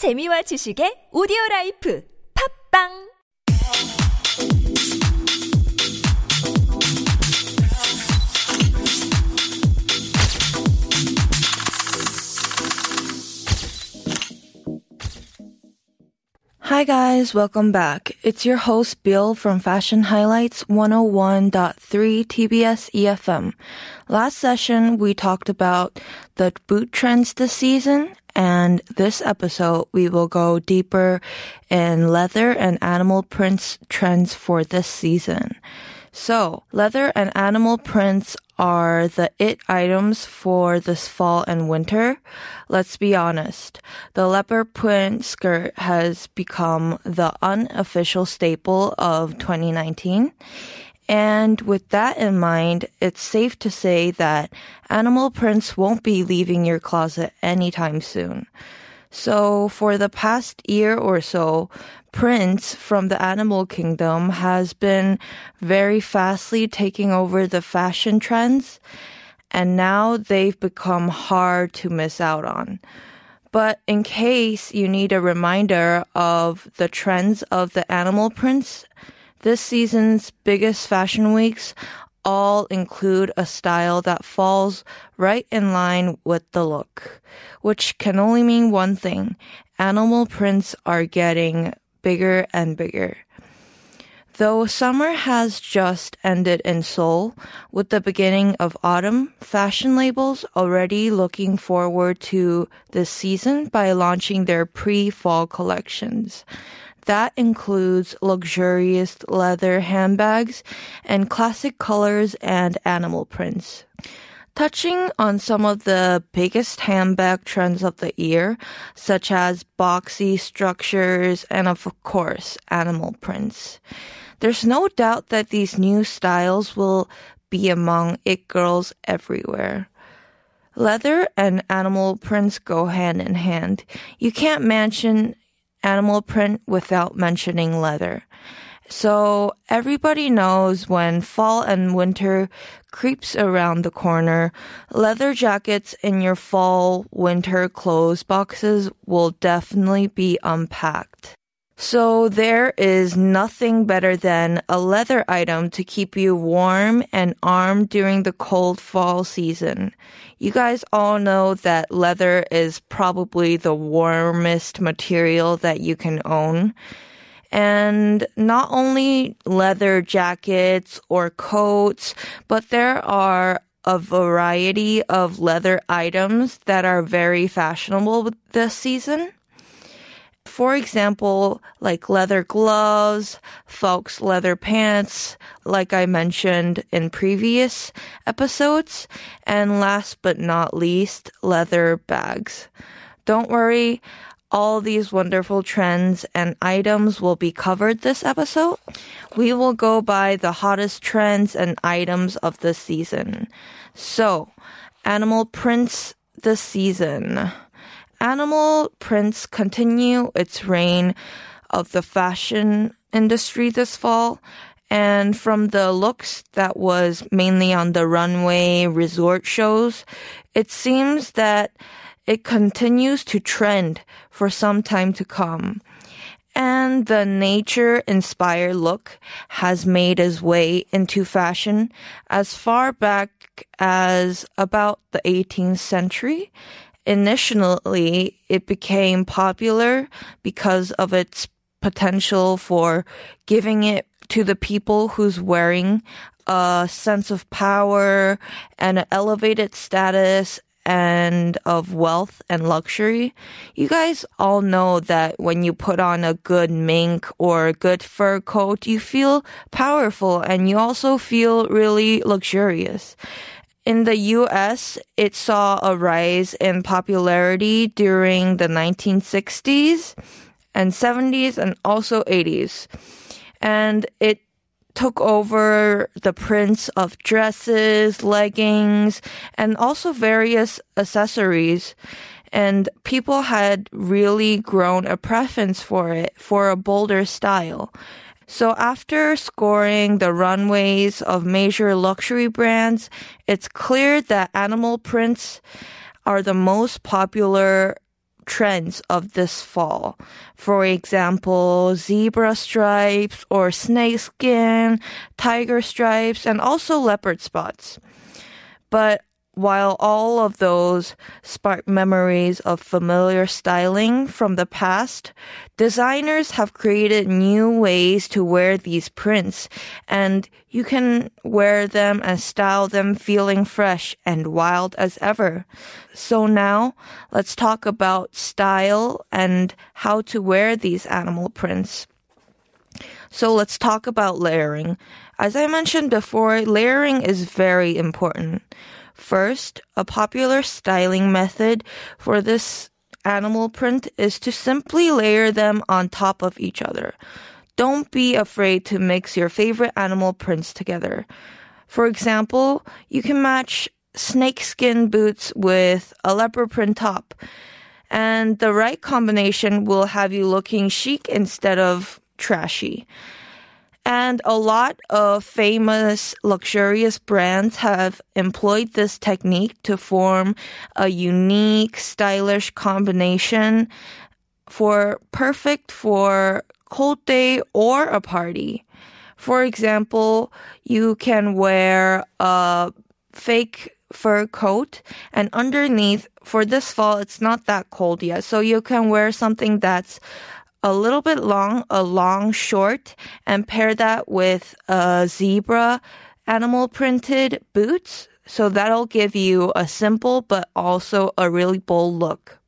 재미와 지식의 오디오 라이프 팝빵 Hi guys, welcome back. It's your host Bill from Fashion Highlights 101.3 TBS EFM. Last session we talked about the boot trends this season and this episode we will go deeper in leather and animal prints trends for this season. So, leather and animal prints are the it items for this fall and winter. Let's be honest. The leopard print skirt has become the unofficial staple of 2019. And with that in mind, it's safe to say that animal prints won't be leaving your closet anytime soon. So for the past year or so, prints from the animal kingdom has been very fastly taking over the fashion trends, and now they've become hard to miss out on. But in case you need a reminder of the trends of the animal prints, this season's biggest fashion weeks all include a style that falls right in line with the look, which can only mean one thing. Animal prints are getting bigger and bigger. Though summer has just ended in Seoul, with the beginning of autumn, fashion labels already looking forward to this season by launching their pre-fall collections. That includes luxurious leather handbags and classic colors and animal prints. Touching on some of the biggest handbag trends of the year, such as boxy structures and of course, animal prints. There's no doubt that these new styles will be among it girls everywhere. Leather and animal prints go hand in hand. You can't mention animal print without mentioning leather. So everybody knows when fall and winter creeps around the corner, leather jackets in your fall winter clothes boxes will definitely be unpacked. So there is nothing better than a leather item to keep you warm and armed during the cold fall season. You guys all know that leather is probably the warmest material that you can own. And not only leather jackets or coats, but there are a variety of leather items that are very fashionable this season. For example, like leather gloves, folks leather pants, like I mentioned in previous episodes, and last but not least, leather bags. Don't worry, all these wonderful trends and items will be covered this episode. We will go by the hottest trends and items of the season. So, animal prints this season. Animal prints continue its reign of the fashion industry this fall. And from the looks that was mainly on the runway resort shows, it seems that it continues to trend for some time to come. And the nature inspired look has made its way into fashion as far back as about the 18th century. Initially, it became popular because of its potential for giving it to the people who's wearing a sense of power and an elevated status and of wealth and luxury. You guys all know that when you put on a good mink or a good fur coat, you feel powerful and you also feel really luxurious. In the US, it saw a rise in popularity during the 1960s and 70s and also 80s. And it took over the prints of dresses, leggings, and also various accessories. And people had really grown a preference for it, for a bolder style. So after scoring the runways of major luxury brands, it's clear that animal prints are the most popular trends of this fall. For example, zebra stripes or snakeskin, tiger stripes, and also leopard spots. But while all of those spark memories of familiar styling from the past, designers have created new ways to wear these prints and you can wear them and style them feeling fresh and wild as ever. So now let's talk about style and how to wear these animal prints. So let's talk about layering. As I mentioned before, layering is very important. First, a popular styling method for this animal print is to simply layer them on top of each other. Don't be afraid to mix your favorite animal prints together. For example, you can match snakeskin boots with a leopard print top. And the right combination will have you looking chic instead of trashy. And a lot of famous luxurious brands have employed this technique to form a unique, stylish combination for perfect for cold day or a party. For example, you can wear a fake fur coat and underneath for this fall it's not that cold yet so you can wear something that's a little bit long, a long short, and pair that with a zebra animal printed boots. So that'll give you a simple but also a really bold look.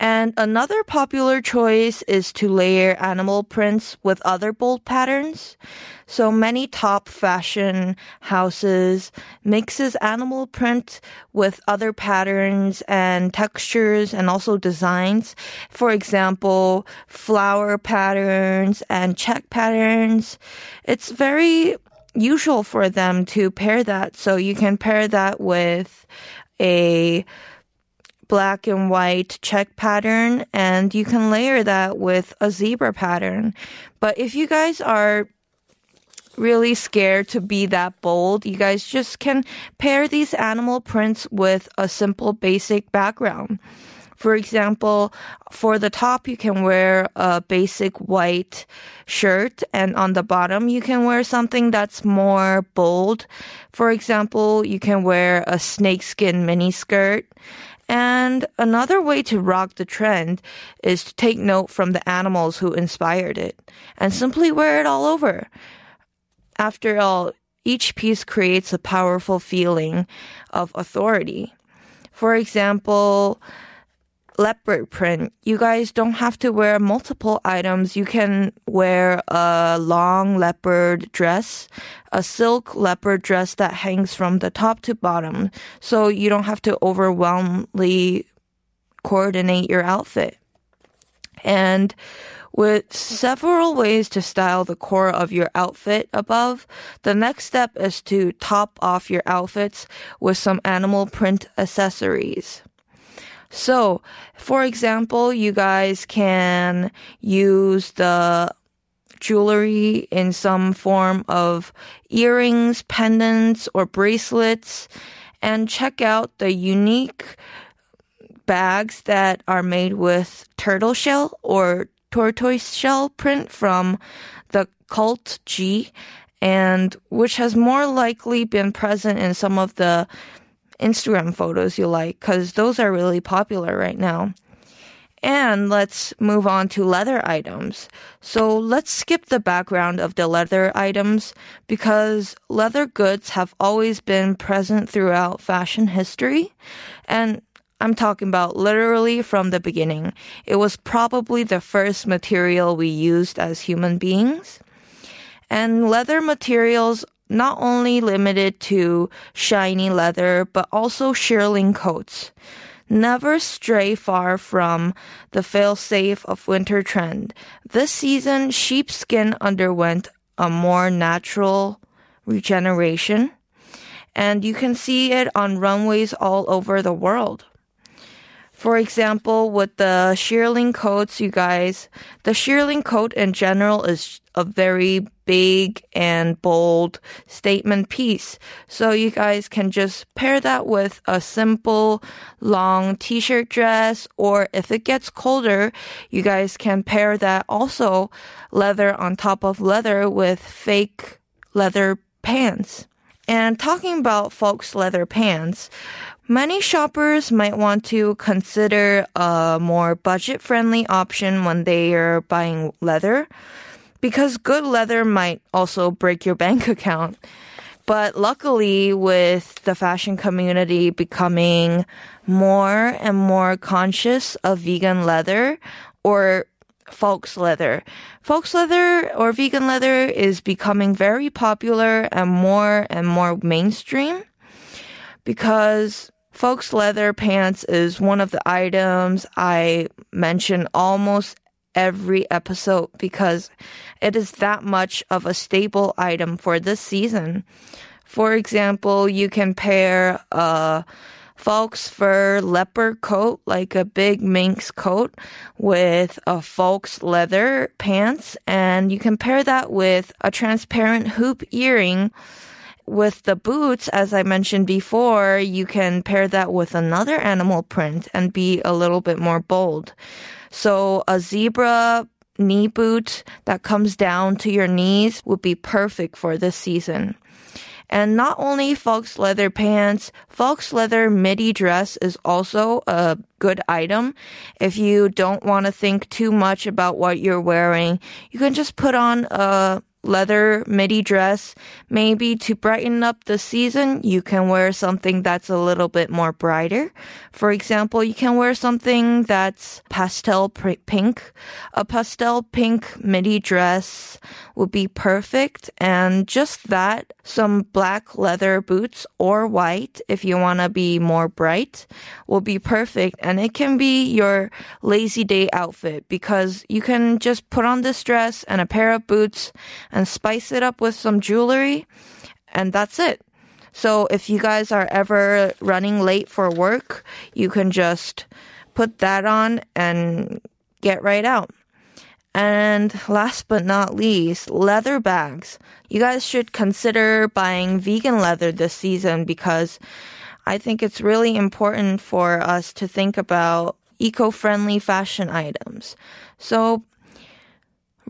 And another popular choice is to layer animal prints with other bold patterns. So many top fashion houses mixes animal print with other patterns and textures and also designs. For example, flower patterns and check patterns. It's very usual for them to pair that. So you can pair that with a black and white check pattern and you can layer that with a zebra pattern. But if you guys are really scared to be that bold, you guys just can pair these animal prints with a simple basic background. For example, for the top, you can wear a basic white shirt, and on the bottom, you can wear something that's more bold. For example, you can wear a snakeskin mini skirt. And another way to rock the trend is to take note from the animals who inspired it and simply wear it all over. After all, each piece creates a powerful feeling of authority. For example, leopard print. You guys don't have to wear multiple items. You can wear a long leopard dress, a silk leopard dress that hangs from the top to bottom. So you don't have to overwhelmingly coordinate your outfit. And with several ways to style the core of your outfit above, the next step is to top off your outfits with some animal print accessories. So, for example, you guys can use the jewelry in some form of earrings, pendants, or bracelets and check out the unique bags that are made with turtle shell or tortoise shell print from the cult G and which has more likely been present in some of the Instagram photos you like because those are really popular right now. And let's move on to leather items. So let's skip the background of the leather items because leather goods have always been present throughout fashion history. And I'm talking about literally from the beginning. It was probably the first material we used as human beings. And leather materials not only limited to shiny leather, but also shearling coats. Never stray far from the failsafe of winter trend. This season, sheepskin underwent a more natural regeneration, and you can see it on runways all over the world. For example, with the shearling coats, you guys, the shearling coat in general is a very big and bold statement piece. So you guys can just pair that with a simple long t-shirt dress or if it gets colder, you guys can pair that also leather on top of leather with fake leather pants. And talking about folks leather pants, Many shoppers might want to consider a more budget friendly option when they are buying leather because good leather might also break your bank account. But luckily, with the fashion community becoming more and more conscious of vegan leather or folks leather. Folks leather or vegan leather is becoming very popular and more and more mainstream because Folks leather pants is one of the items I mention almost every episode because it is that much of a staple item for this season. For example, you can pair a Folks fur leopard coat, like a big minx coat, with a Folks leather pants, and you can pair that with a transparent hoop earring with the boots, as I mentioned before, you can pair that with another animal print and be a little bit more bold. So a zebra knee boot that comes down to your knees would be perfect for this season. And not only Folks leather pants, Folks leather midi dress is also a good item. If you don't want to think too much about what you're wearing, you can just put on a leather midi dress. Maybe to brighten up the season, you can wear something that's a little bit more brighter. For example, you can wear something that's pastel pink. A pastel pink midi dress would be perfect. And just that, some black leather boots or white, if you want to be more bright, will be perfect. And it can be your lazy day outfit because you can just put on this dress and a pair of boots and spice it up with some jewelry, and that's it. So if you guys are ever running late for work, you can just put that on and get right out. And last but not least, leather bags. You guys should consider buying vegan leather this season because I think it's really important for us to think about eco-friendly fashion items. So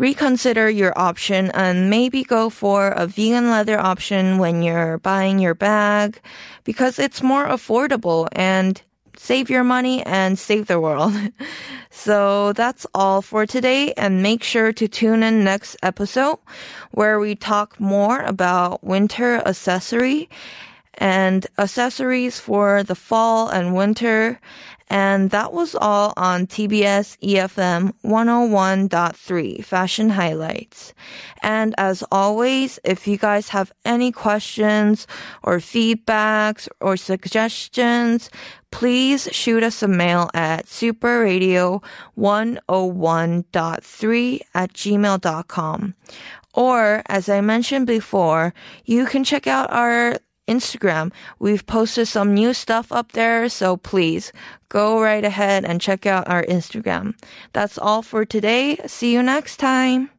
reconsider your option and maybe go for a vegan leather option when you're buying your bag because it's more affordable and save your money and save the world. so that's all for today and make sure to tune in next episode where we talk more about winter accessory and accessories for the fall and winter and that was all on TBS EFM 101.3 Fashion Highlights. And as always, if you guys have any questions or feedbacks or suggestions, please shoot us a mail at superradio101.3 at gmail.com. Or, as I mentioned before, you can check out our Instagram. We've posted some new stuff up there, so please go right ahead and check out our Instagram. That's all for today. See you next time.